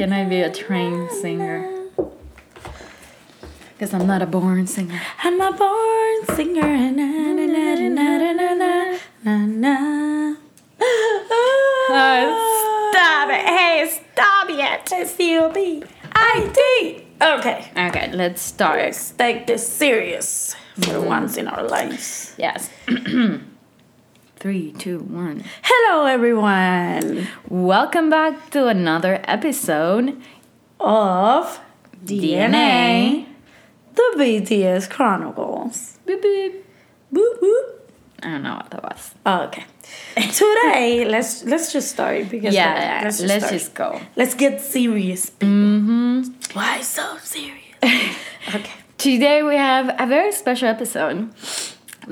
Can I be a trained singer? Because I'm not a born singer. I'm a born singer. Na, na, na, na, na, na, na, na, na. Oh, stop it. Hey, stop it. S-C-O-B. I-D. Okay. Okay, let's start. Let's take this serious for mm-hmm. once in our lives. Yes. Three, two, one. Hello, everyone. Welcome back to another episode. Of DNA. DNA, the BTS Chronicles. Boop, boop. Boop boop. I don't know what that was. Oh, okay. Today, let's let's just start because Yeah, let's let's, just, just, go. let's get serious. Mm-hmm. Why so serious? okay. Today we have a very special episode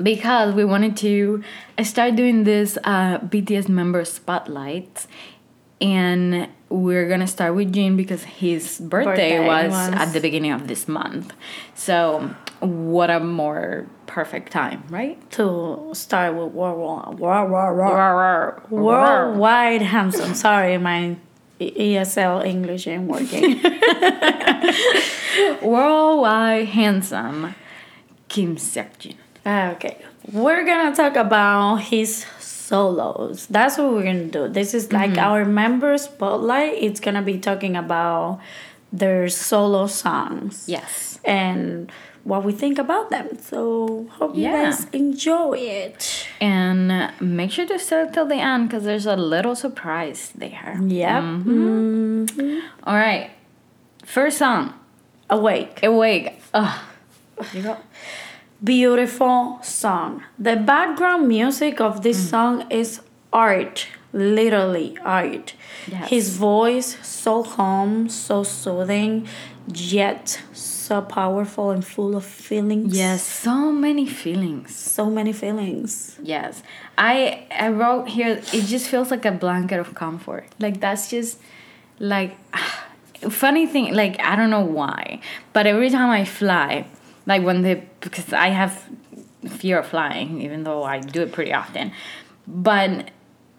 because we wanted to start doing this uh, BTS member spotlight, and we're gonna start with Jin because his birthday, Birthday was, was- at the beginning of this month. So what a more perfect time, right? To start with world world worldwide handsome. Sorry, my ESL English ain't working. Worldwide handsome Kim Seokjin. Ah, okay, we're gonna talk about his solos. That's what we're gonna do. This is like mm-hmm. our member spotlight. It's gonna be talking about their solo songs. Yes. and what we think about them. So hope you Yeah. guys enjoy it. And make sure to stay till the end because there's a little surprise there. Yep. Mm-hmm. Mm-hmm. Mhm. All right. First song, Awake. Awake. Ugh. Beautiful song. The background music of this Mm. song is art. Literally art. Yes. His voice so calm, so soothing, yet so powerful and full of feelings. Yes, so many feelings. So many feelings. Yes. I I wrote here it just feels like a blanket of comfort. Like that's just like funny thing like I don't know why, but every time I fly, like when they, because I have fear of flying even though I do it pretty often. But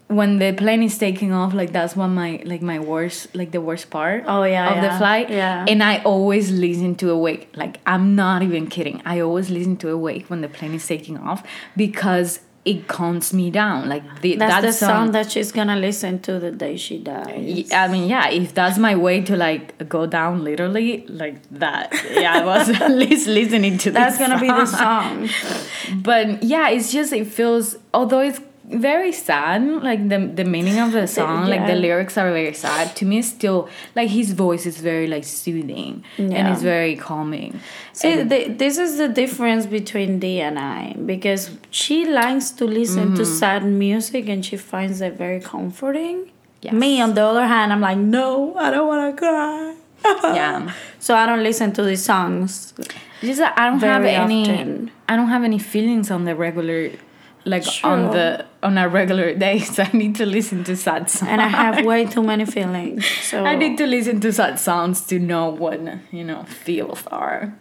when the plane is taking off like that's one my like my worst like the worst part Oh, yeah, of the yeah, flight yeah. and i always listen to awake like i'm not even kidding i always listen to awake when the plane is taking off because it calms me down like the, That's that the song, song that she's gonna listen to the day she dies. I mean, yeah, if that's my way to like go down literally, like that. Yeah, I was at least listening to That's gonna be the song. song. But yeah, it's just, it feels, although it's very sad, like the, the meaning of the song, like the lyrics are very sad, to me, it's still, like his voice is very like soothing and Yeah. it's very calming. See, the, this is the difference between D and I because she likes to listen to mm-hmm. sad music and she finds it very comforting. Yes. Me, on the other hand, I'm like, no, I don't want to cry. Yeah. So I don't listen to these songs. Just I don't have any, often. I don't have any feelings on the regular, like on the on a regular day. So I need to listen to sad songs. And I have way too many feelings. So I need to listen to sad sounds to know what you know feels are,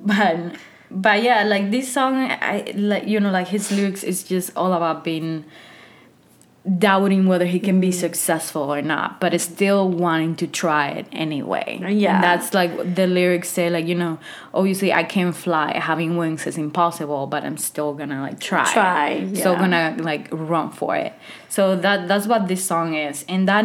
but but yeah, like this song, I like you know like his lyrics is just all about being doubting whether he can be successful or not, but still wanting to try it anyway. Yeah. and that's like the lyrics say like you know obviously I can't fly, having wings is impossible, but I'm still gonna like try. Try, Still yeah. gonna like run for it. So that that's what this song is, and that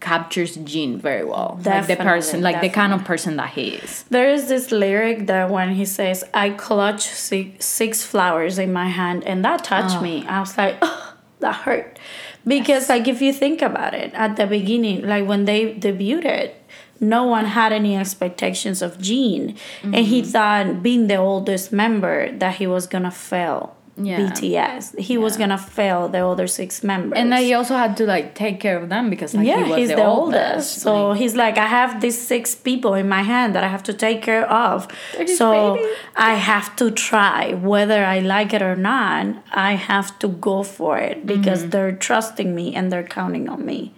captures Jin very well. like the person, Definitely, like the kind of person that he is. There is this lyric that when he says, I clutch six, six flowers in my hand, and that touched oh. me. I was like, oh, that hurt. Because, like, if you think about it, at the beginning, like when they debuted, no one had any expectations of Jin. And he Mm-hmm. thought, being the oldest member, that he was gonna fail Yeah. BTS. He was gonna fail the other six members. And then he also had to like take care of them because like, yeah, he was he's the, the, oldest. oldest. So he's like, I have these six people in my hand that I have to take care of. So baby. I have to try, whether I like it or not. I have to go for it because Mm-hmm. they're trusting me and they're counting on me.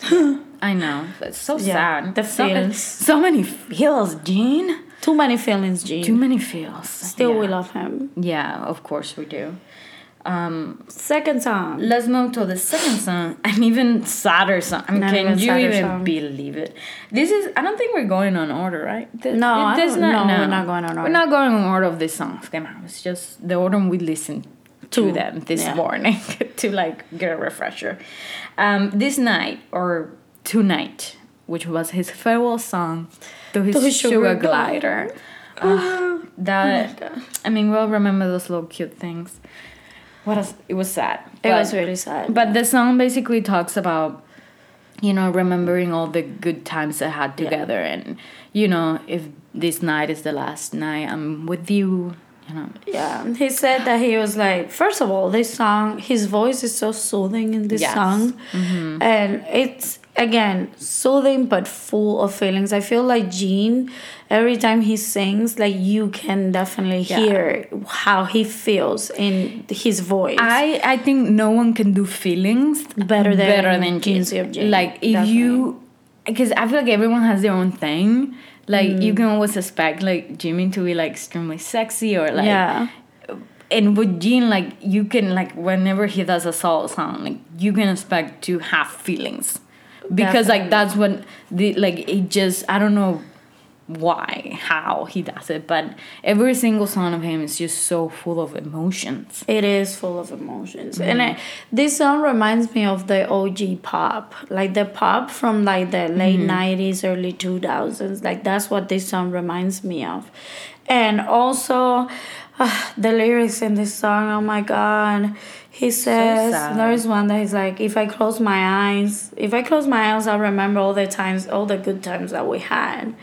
I know. It's so Yeah, sad. the so, feels. so many feels, Jin. Too many feelings, Jin. Too many feels. Still, yeah. we love him. Yeah, of course we do. Um, Second song. let's move to the second song, an even sadder song. I mean, Not can you even song. believe it? This is. I don't think we're going on order, right? Th- No, I don't- no, we're not going on order. We're not going on order of the songs. Come on, it's just the order we listened to To, them this yeah. morning to like get a refresher. Um, this night or tonight, which was his farewell song to his, To his sugar, sugar glider. Ah, that God. I mean, we'll remember those little cute things. What else? It was sad. It but- was really sad. but the song basically talks about, you know, remembering all the good times I had Yeah. together, and you know, if this night is the last night I'm with you, you know. Yeah, he said that he was like, first of all, this song, his voice is so soothing in this Yes. song. And it's, again, soothing but full of feelings. I feel like Jin, every time he sings, like you can definitely Yeah. hear how he feels in his voice. I I think no one can do feelings Better than better than Jin Jin. Like if you, because I feel like everyone has their own thing. Like Mm. you can always expect like Jimin to be like extremely sexy or like yeah. and with Jin, like you can like whenever he does a solo song, like you can expect to have feelings, because like that's when the like it just I don't know why how he does it, but every single song of him is just so full of emotions. It is full of emotions, mm-hmm. and I, this song reminds me of the OG pop, like the pop from like the late mm-hmm. '90s, early 2000s. Like that's what this song reminds me of, and also ah, the lyrics in this song. Oh my god! He says sad. there is one that is like, if I close my eyes, if I close my eyes, I'll remember all the times, all the good times that we had,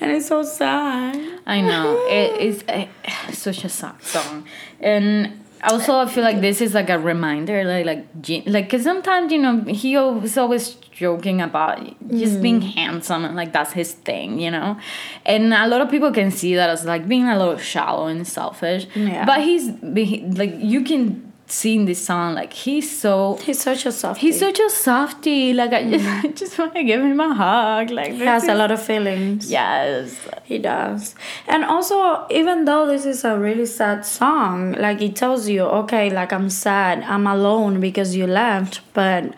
and it's so sad. I know it is a, such a sad song, and also I feel like this is like a reminder, like like like because sometimes you know he was always joking about just being Mm. handsome and like that's his thing, you know, and a lot of people can see that as like being a little shallow and selfish. Yeah. But he's like you can see in this song like he's so. He's such a soft. He's such a softie. Like I just, mm. I just want to give him a hug. Like he has a lot of feelings. Yes. He does. And also, even though this is a really sad song, like it tells you, okay, like I'm sad, I'm alone because you left, but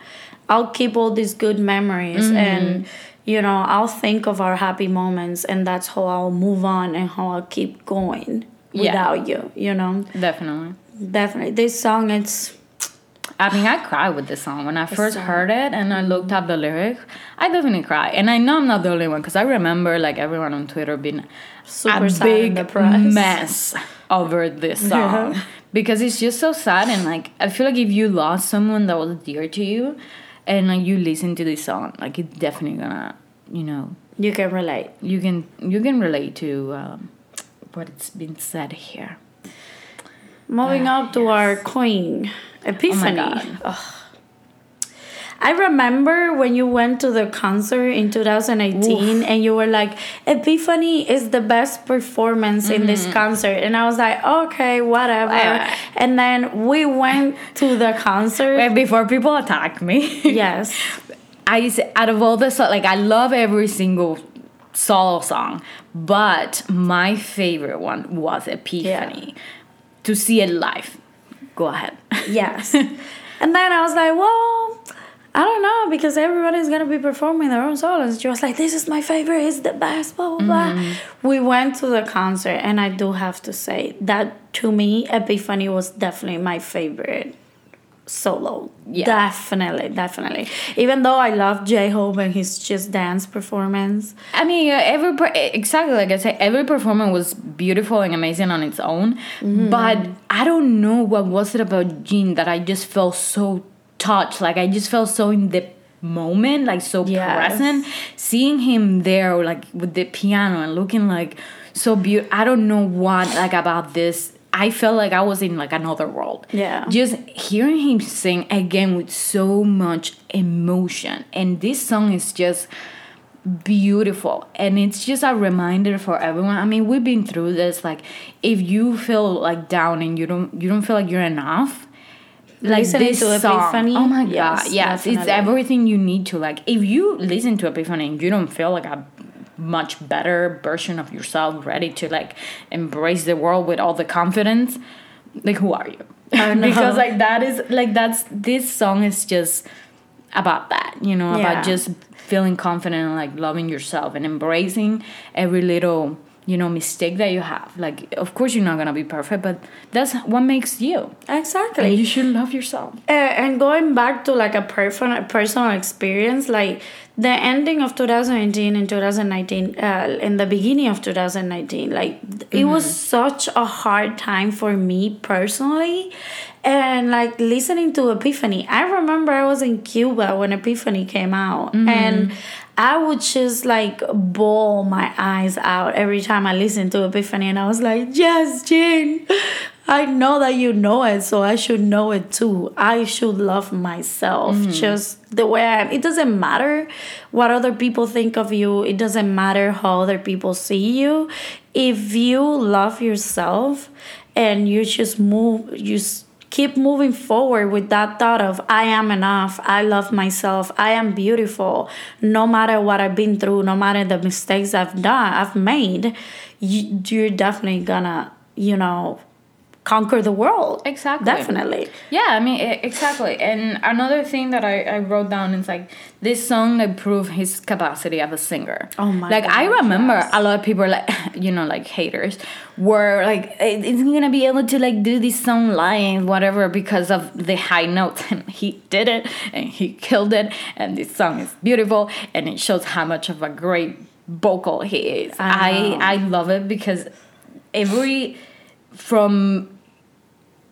I'll keep all these good memories mm-hmm. and, you know, I'll think of our happy moments and that's how I'll move on and how I'll keep going Yeah. without you, you know? Definitely. Definitely. This song, it's. I mean, I cried with this song when I first song. heard it and I looked up the lyric. I definitely cried, and I know I'm not the only one because I remember like everyone on Twitter being Super a sad big mess over this song Yeah. because it's just so sad and like I feel like if you lost someone that was dear to you, and like you listen to this song, like it's definitely gonna, you know, You can relate. you can you can relate to um, what's been said here. Moving Ah, up to our queen, Epiphany. God. I remember when you went to the concert in 2018 and you were like, Epiphany is the best performance in this concert. And I was like, okay, whatever. Whatever. And then we went to the concert. Wait, before people attack me. yes. I out of all the so like I love every single solo song, but my favorite one was Epiphany. To see it live. Go ahead. Yes. and then I was like, well, I don't know because everybody's gonna be performing their own solos. She was like, "This is my favorite. It's the best." Blah blah blah. Mm-hmm. We went to the concert, and I do have to say that to me, Epiphany was definitely my favorite solo. Yeah. Definitely, definitely. Even though I love J Hope and his just dance performance. I mean, uh, every exactly like I said, every performance was beautiful and amazing on its own. But I don't know what was it about Jin that I just felt so touched. Like I just felt so in the moment, like so Yes. present. Seeing him there, like with the piano and looking like so beautiful. I don't know what like about this. I felt like I was in like another world. Yeah. Just hearing him sing again with so much emotion, and this song is just beautiful and it's just a reminder for everyone i mean we've been through this like if you feel like down and you don't you don't feel like you're enough like Listening this to song Epiphany, oh my yes, god yes it's everything you need to like if you listen to epiphany and you don't feel like a much better version of yourself ready to like embrace the world with all the confidence like who are you? Because like that is like that's this song is just about that you know Yeah. about just feeling confident and like loving yourself and embracing every little you know mistake that you have. Like of course you're not gonna be perfect but that's what makes you. Exactly. and you should love yourself. Uh, and going back to like a personal personal experience, like the ending of 2018 and 2019, uh, in the beginning of 2019, like it was such a hard time for me personally. And like listening to Epiphany, I remember I was in Cuba when Epiphany came out, and I would just like bawl my eyes out every time I listened to Epiphany, and I was like, "Yes, Jin, I know that you know it, so I should know it too. I should love myself mm. just the way I am. It doesn't matter what other people think of you, it doesn't matter how other people see you. If you love yourself and you just move, you keep moving forward with that thought of I am enough, I love myself, I am beautiful, no matter what I've been through, no matter the mistakes I've done, I've made, you, you're definitely gonna, you know, conquer the world. Exactly. Definitely. Yeah, I mean exactly. And another thing that I, I wrote down is like this song like proved his capacity as a singer. Oh my Like I remember yes. a lot of people like you know like haters were like "Eh, isn't gonna be able to like do this song lying whatever because of the high notes and he did it and he killed it and this song is beautiful and it shows how much of a great vocal he is. I I. I love it because every from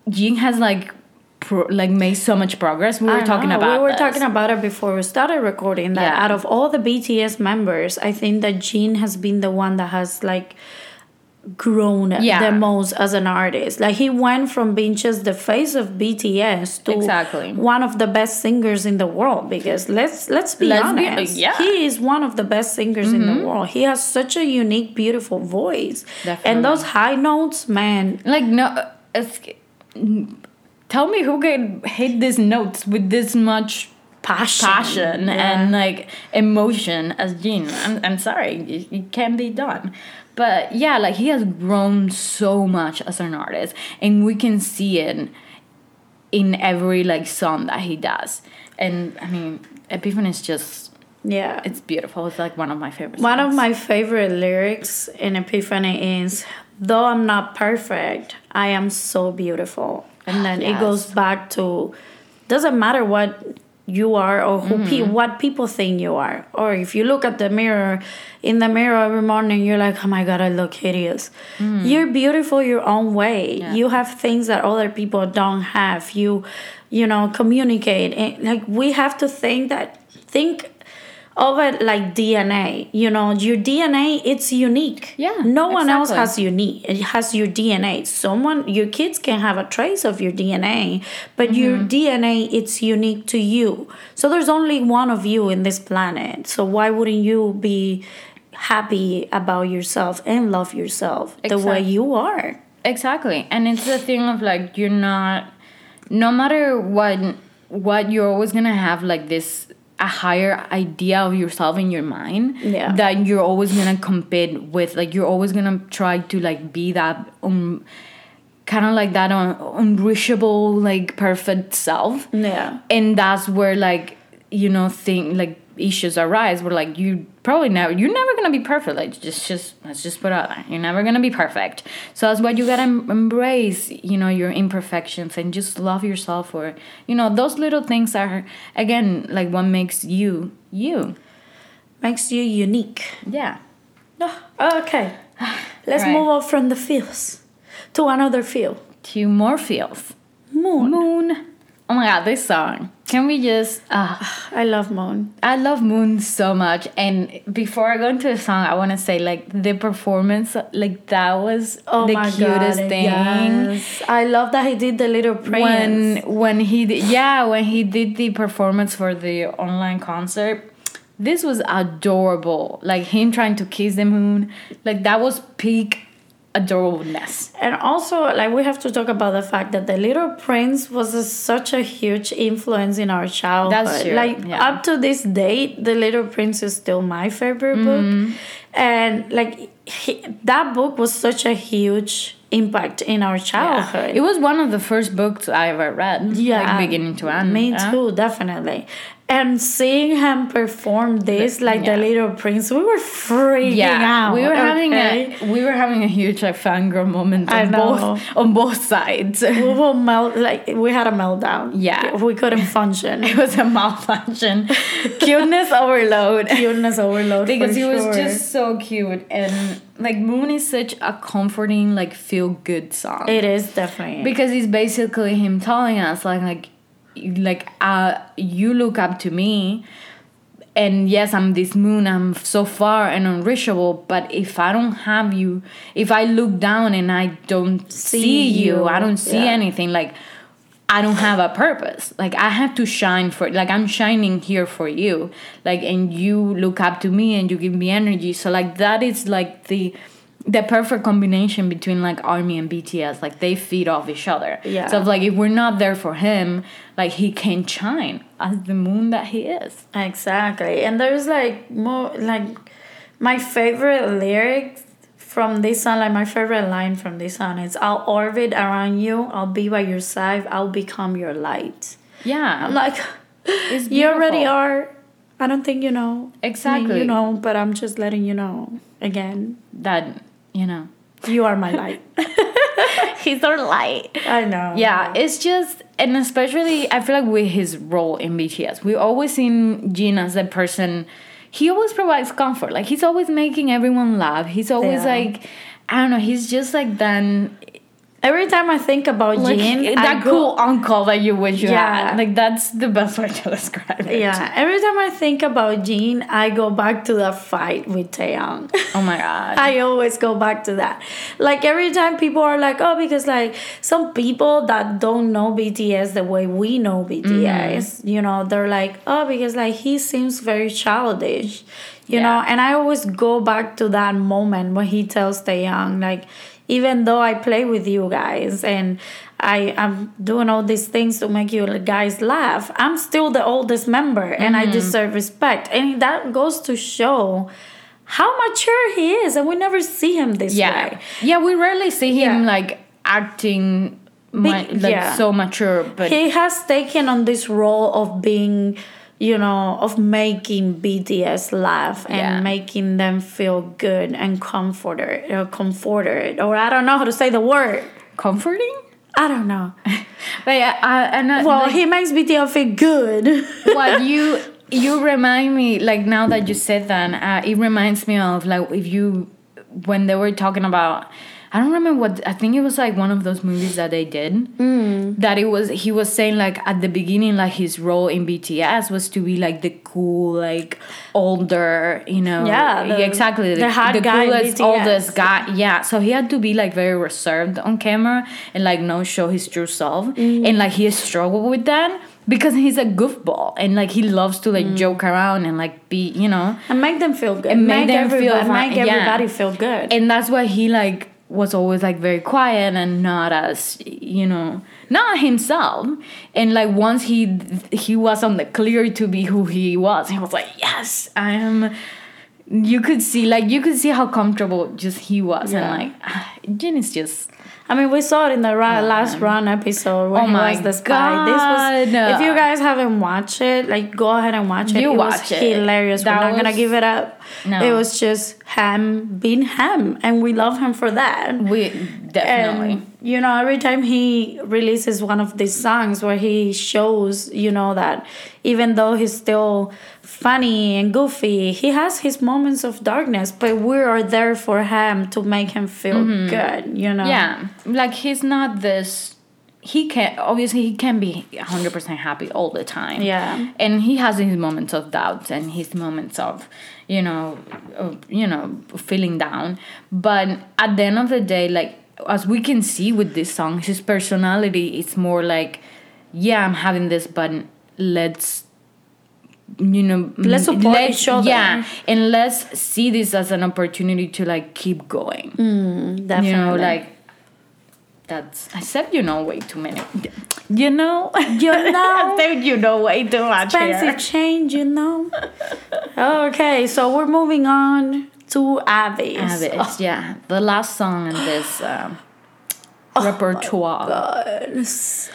Jin has like pro, like made so much progress. We were talking know, about We were this. talking about it before we started recording. That Yeah. out of all the BTS members, I think that Jin has been the one that has like grown Yeah. the most as an artist. Like he went from being just the face of BTS to Exactly. one of the best singers in the world. Because let's let's be Let's be- honest, yeah. Mm-hmm. he is one of the best singers in the world. He has such a unique, beautiful voice, Definitely. and those high notes, man. like no. It's, tell me who can hit these notes with this much Passion, passion Yeah. and like emotion as Jin. I'm, I'm sorry, it, it can be done. But yeah, like he has grown so much as an artist, and we can see it in every like song that he does. And I mean, Epiphany is just yeah, it's beautiful. It's like one of my favorite. One of my favorite lyrics in Epiphany is Though I'm not perfect, I am so beautiful. And then it goes back to doesn't matter what you are or who Mm-hmm. what people think you are. Or if you look at the mirror in the mirror every morning, you're like, oh my god, I look hideous. You're beautiful your own way. Mm. Yeah. You have things that other people don't have. You, you know, communicate. And like we have to think that think it like DNA. You know, your DNA it's unique. Yeah, No one else exactly. has unique. It has your DNA. Someone your kids can have a trace of your DNA, but your Mm-hmm. DNA it's unique to you. So there's only one of you in this planet. So why wouldn't you be happy about yourself and love yourself the way you are? Exactly. And it's the thing of like you're not no matter what what you're always gonna have like this a higher idea of yourself in your mind Yeah. that you're always gonna compete with like you're always gonna try to like be that um kind of like that un- unreachable like perfect self Yeah. and that's where like you know thing like issues arise where like you probably never you're never gonna be perfect like just just let's just put it out there you're never gonna be perfect so that's why you gotta em- embrace you know your imperfections and just love yourself for you know those little things are again like what makes you you Makes you unique. yeah no Okay. Let's Right. move on from the feels to another feel. two more feels Moon. moon oh my god this song can we just uh I love Moon. I love Moon so much, and before I go into the song, I want to say like the performance, like that was Oh the cutest God, thing. Yes. I love that he did the little When when he did, yeah when he did the performance for the online concert, this was adorable. Like him trying to kiss the moon, like that was peak adorableness. And also, like, we have to talk about the fact that The Little Prince was a, such a huge influence in our childhood. That's true, Like, yeah. up to this date, The Little Prince is still my favorite Mm-hmm. book. And, like, he, that book was such a huge impact in our childhood. It was one of the first books I ever read. Yeah. Like beginning to end. Me yeah. too, definitely. And seeing him perform this, like yeah. the Little Prince, we were freaking Yeah, out. we were having a we were having a huge like fangirl moment on both on both sides. we were melt like we had a meltdown. Yeah. we couldn't function. it was a malfunction, cuteness overload. Cuteness overload because he was just so cute and like Moon is such a comforting like feel good song. It is definitely because it's basically him telling us like like like uh you look up to me and yes i'm this moon i'm so far and unreachable but if i don't have you if i look down and i don't see, See you, you, i don't see yeah. anything like i don't have a purpose. Like i have to shine for like i'm shining here for you. Like and you look up to me and you give me energy. So like that is like the the perfect combination between like army and bts like they feed off each other Yeah. so like if we're not there for him like he can shine as the moon that he is Exactly. And there's like more like my favorite lyrics from this song, like my favorite line from this song is I'll orbit around you, I'll be by your side, I'll become your light. yeah I'm like you already are. I don't think you know. I mean, Exactly. you know, but I'm just letting you know again. that you know You are my light. he's our light I know. Yeah, it's just, and especially I feel like with his role in BTS, we always seen Jin as the person. He always provides comfort. Like he's always making everyone laugh. He's always Yeah. like, I don't know. He's just like then Every time I think about like Jin, that go, cool uncle that you wish you Yeah. had. Like that's the best way to describe it. Yeah, every time I think about Jin, I go back to the fight with Taehyung. Oh my god. I always go back to that. Like every time people are like, oh, because like some people that don't know BTS the way we know BTS, mm-hmm. you know, they're like, oh, because like he seems very childish, you know. And I always go back to that moment when he tells Taehyung, like, even though I play with you guys and I am doing all these things to make you guys laugh, I'm still the oldest member and I mm-hmm. deserve respect. And that goes to show how mature he is, and we never see him this yeah. way. Yeah, we rarely see him Yeah. like acting like yeah. so mature, but He has taken on this role of being, you know, of making BTS laugh and Yeah. making them feel good and comforted or comforted, or I don't know how to say the word. comforting. I don't know. But yeah, uh, and uh, Well, like- he makes BTS feel good. what you you remind me like now that you said that uh, it reminds me of like if you when they were talking about I don't remember what I think it was like one of those movies that they did Mm. that it was he was saying like at the beginning like his role in BTS was to be like the cool like older you know Yeah, the- exactly the hot guy coolest oldest guy yeah so he had to be like very reserved on camera and like no show his true self Mm. and like he struggled with that because he's a goofball and like he loves to Mm. like joke around and like be you know and make them feel good. And make make them feel everybody, fine, make yeah. everybody feel good. and that's why he like was always like very quiet and not as you know not himself and like once he he was on the clear to be who he was he was like yes i am you could see like you could see how comfortable just he was Yeah. and like Jin is just I mean, we saw it in the ra- oh, last run episode when Oh he my was the spy. This was. God. If you guys haven't watched it, like go ahead and watch it. You it watch was it. hilarious. That We're not gonna give it up. No. It was just Ham being Ham, and we love him for that. we definitely And you know, every time he releases one of these songs where he shows, you know, that even though he's still funny and goofy, he has his moments of darkness, but we are there for him to make him feel good, you know? Mm-hmm. yeah like he's not this he can obviously he can be 100% happy all the time Yeah. and he has his moments of doubt and his moments of you know of, you know feeling down but at the end of the day like as we can see with this song his personality is more like yeah i'm having this but let's you know Let's support each other. yeah and let's see this as an opportunity to like keep going Definitely. you know like that's i said you know way too many you know You know. i said you know way too much fancy here. change, you know. okay, so we're moving on to Abyss. Abyss, yeah the last song in this um, repertoire. God.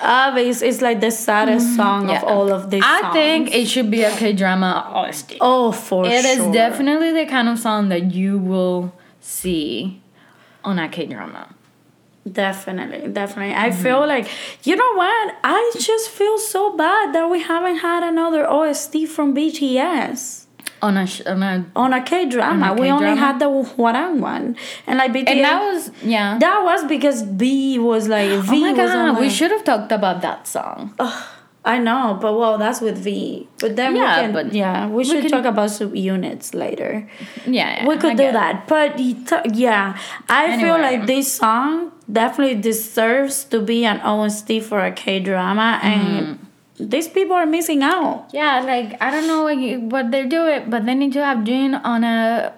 Abyss is like the saddest song of Mm-hmm. Yeah. all of these I songs. think it should be a K drama OST. Oh, for It sure. It is definitely the kind of song that you will see on a K drama. Definitely, definitely. I Mm-hmm. feel like you know what? I just feel so bad that we haven't had another OST from BTS On a, sh- on a on a K drama. We only had the Hwarang one, and like BTS. and that was yeah. that was because B was like V oh my god, we should have talked about that song. I know, but well, that's with V. But then Yeah, we can, but yeah, we should can- talk about subunits later. Yeah, we could I do get it. that, but yeah, I feel like this song definitely deserves to be an OST for a K drama, and mm-hmm. these people are missing out. Yeah, like I don't know what, you, what they're doing, but they need to have Jin on a.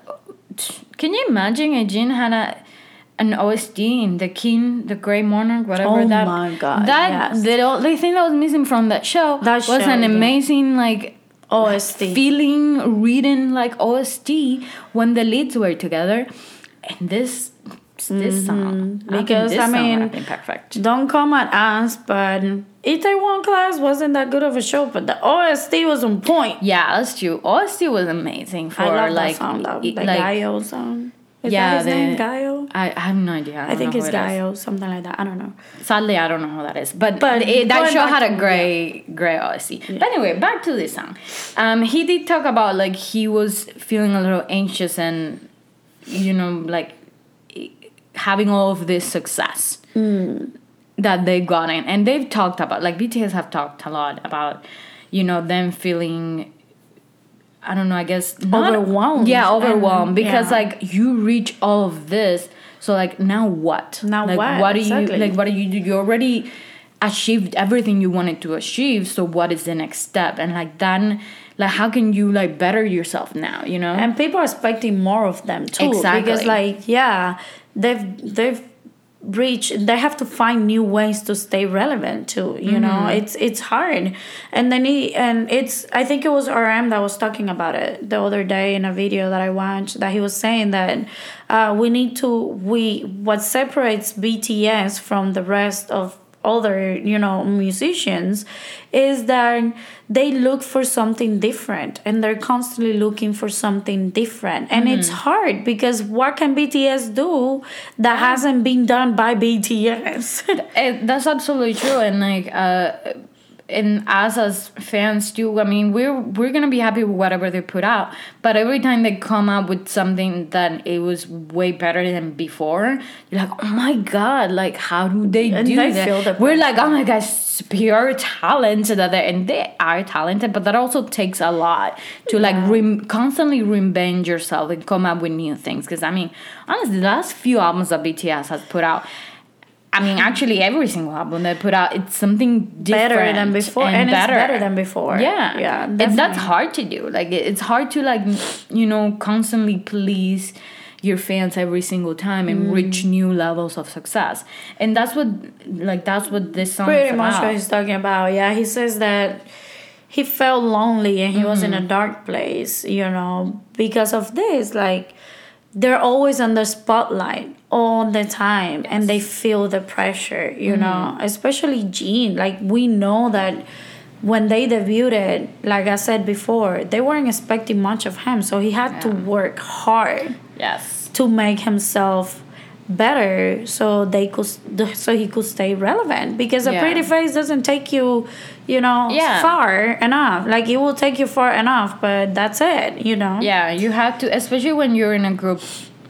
Can you imagine a Jin had a an OST in the King, the Grey Monarch, whatever Oh that. Oh my God, That yes. the only thing that was missing from that show That was show, an yeah. amazing like OST. feeling reading like OST when the leads were together, and this this song Mm-hmm. Because, this I mean, perfect. Don't come at us, but Itaewon Class wasn't that good of a show, but the OST was on point. Yeah, that's true. OST was amazing for I love like that song, The like Gaho song. Is Yeah, his the- name? Gaho? I, I have no idea. I, I think it's who it. Gaho, something like that. I don't know. Sadly, I don't know who that is, but, But it, that show had a to- great, great OST. But anyway, back to this song. Um, he did talk about like he was feeling a little anxious and, you know, like having all of this success that they got in, and they've talked about like BTS have talked a lot about, you know, them feeling. I don't know. I guess not- Overwhelmed Yeah, overwhelmed because yeah. like you reach all of this. So like now what? Now like, what? What do Exactly. you like? What do you do? You already achieved everything you wanted to achieve. So what is the next step? And like then, like how can you like better yourself now? You know? And people are expecting more of them too. Exactly. Because like, yeah, they've they've reached they have to find new ways to stay relevant too. You know, Mm-hmm. it's it's hard. And then he and it's I think it was RM that was talking about it the other day in a video that I watched that he was saying that uh, we need to we what separates BTS from the rest of other you know musicians is that they look for something different and they're constantly looking for something different. And it's hard because what can bts do that hasn't been done by bts Eh, that's absolutely true. And like uh and us as fans too i mean we're we're gonna be happy with whatever they put out but every time they come up with something that it was way better than before you're like oh my god like how do they And do they that? we're like oh my gosh it's pure talent that they and they are talented but that also takes a lot to like rem- constantly reinvent yourself and come up with new things because i mean honestly the last few albums that bts has put out I mean, actually, every single album they put out, it's something different better than before and, it's better than before Yeah, yeah And that's hard to do. Like, it- it's hard to like, you know, constantly please your fans every single time and Mm. reach new levels of success. And that's what, like, that's what this song pretty is much about. what he's talking about yeah he says that he felt lonely and he was in a Mm-hmm. dark place you know because of this like they're always on the spotlight all the time and they feel the pressure you know Mm-hmm. especially Jin like we know that when they debuted like i said before they weren't expecting much of him so he had to work hard Yes. to make himself better so they could so he could stay relevant because a Yeah. pretty face doesn't take you you know Yeah. far enough like it will take you far enough but that's it you know Yeah, you have to, especially when you're in a group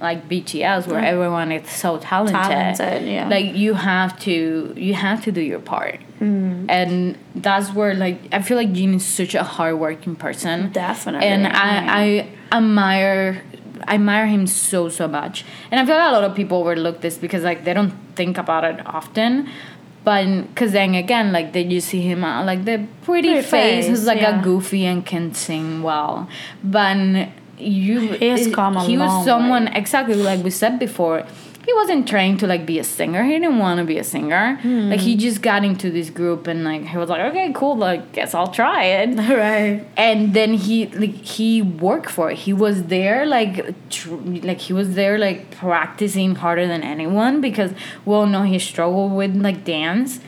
like BTS where everyone is so talented. Talented, yeah. Like you have to, you have to do your part, Mm. and that's where like I feel like Jin is such a hardworking person. Definitely, and. I I admire. I admire him so so much, and I feel like a lot of people overlook this because like they don't think about it often, but because then again like they just see him out like the pretty, Pretty face, who's like yeah. a goofy and can sing well, but you He has come a he was someone way. exactly like we said before. He wasn't trained to like be a singer. He didn't want to be a singer. Hmm. Like he just got into this group and like he was like, okay, cool. Like guess I'll try it. Right. And then he like he worked for it. He was there like tr- like he was there like practicing harder than anyone because we all know he struggled with like dance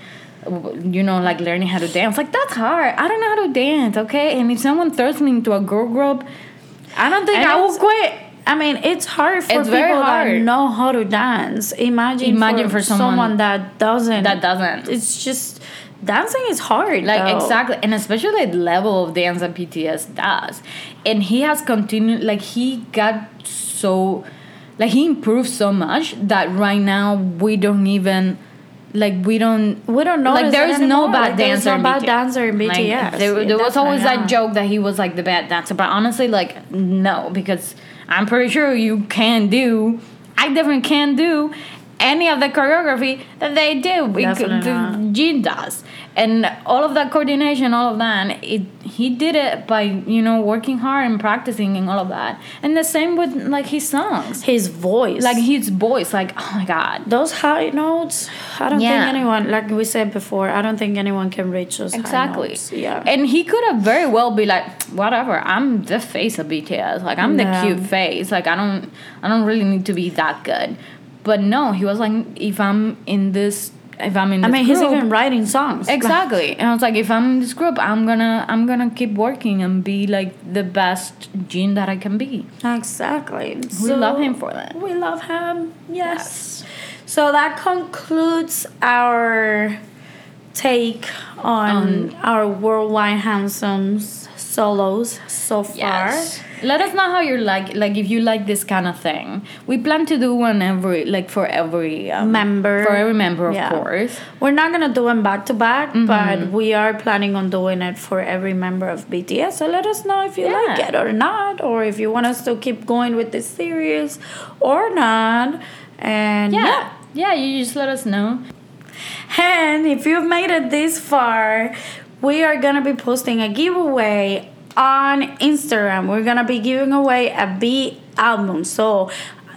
you know, like learning how to dance. Like that's hard. I don't know how to dance, okay? And if someone throws me into a girl group, I don't think And I will quit. I mean, it's hard for It's people very that know how to dance. Imagine, Imagine for, for someone that doesn't. That doesn't. It's just dancing is hard. Like though. exactly, and especially the level of dance that BTS does, and he has continued. Like he got so, like he improved so much that right now we don't even, like we don't. We don't know. Like there is no bad like, there's dancer. no in bad BTS. dancer in Like, BTS. there, there was always that joke that he was like the bad dancer, but honestly, like no, because I'm pretty sure you can do. I definitely can do any of the choreography that they do. because Definitely. Jin does, and all of that coordination, all of that, it he did it by you know working hard and practicing and all of that, and the same with like his songs, His voice, like his voice, like oh my god, those high notes. I don't Yeah. think anyone, like we said before, I don't think anyone can reach those Exactly. high notes. Yeah. And he could have very well be like, whatever, I'm the face of BTS. Like I'm the cute face. Like I don't I don't really need to be that good. But no, he was like, if I'm in this if I'm in I mean, he's even writing songs. Exactly. And I was like, if I'm in this group, I'm gonna I'm gonna keep working and be like the best Jin that I can be. Exactly. We love him for that. We love him. Yes. So that concludes our take on our worldwide handsomes solos so far. Yes. Let us know how you like like if you like this kind of thing. We plan to do one every like for every um, Member. for every member of Yeah. course. We're not gonna do them back to back, Mm-hmm. but we are planning on doing it for every member of BTS. So let us know if you like it or not, or if you want us to keep going with this series or not. And Yeah. yeah. Yeah, you just let us know. And if you've made it this far, we are gonna be posting a giveaway on Instagram. We're gonna be giving away a BE album. So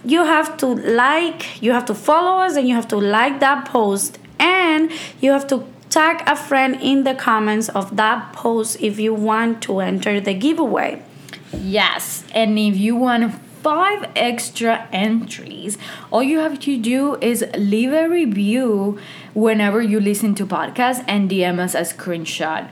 you have to like, you have to follow us, and you have to like that post, and you have to tag a friend in the comments of that post if you want to enter the giveaway. Yes, and if you want five extra entries, all you have to do is leave a review whenever you listen to podcasts and DM us a screenshot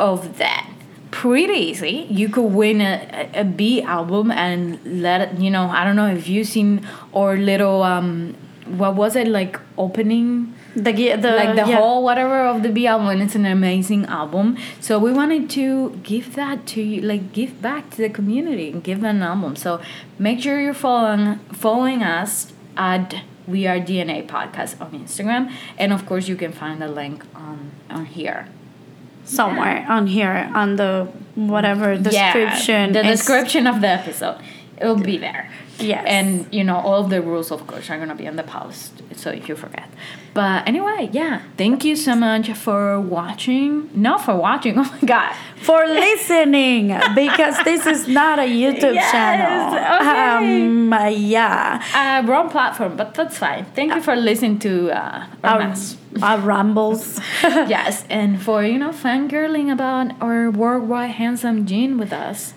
of that. Pretty easy. You could win a, a, BE album and let you know, I don't know if you've seen our little um what was it like opening The, the like the yeah. whole whatever of the BE album and it's an amazing album. So we wanted to give that to you like give back to the community and give them an album. So make sure you're following following us at We Are DNA Podcast on Instagram. And of course you can find the link on on here. somewhere on here on the whatever Yeah, description. the description of the episode. It'll be there. Yes. And you know, all the rules of course are gonna be on the post. So if you forget. But anyway, yeah. Thank you so much for watching. Not for watching, oh my god. for listening because this is not a YouTube Yes, channel. okay. Um, yeah. Uh, wrong platform, but that's fine. Thank you for listening to uh, our Our, rambles. yes, and for you know fangirling about our worldwide handsome Jin with us.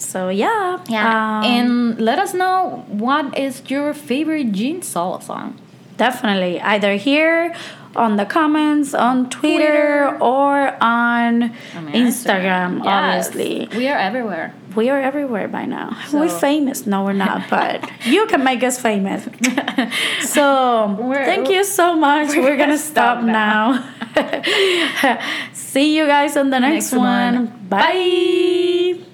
So yeah. Yeah, Um, and let us know what is your favorite Jin solo song. definitely either here on the comments on Twitter, or on On Instagram. Yes, Obviously, we are everywhere. we are everywhere by now. we're famous. No, we're not, but you can make us famous. So We're- thank you so much. We're, gonna, stop, now. See you guys on the next, Next one. one. Bye.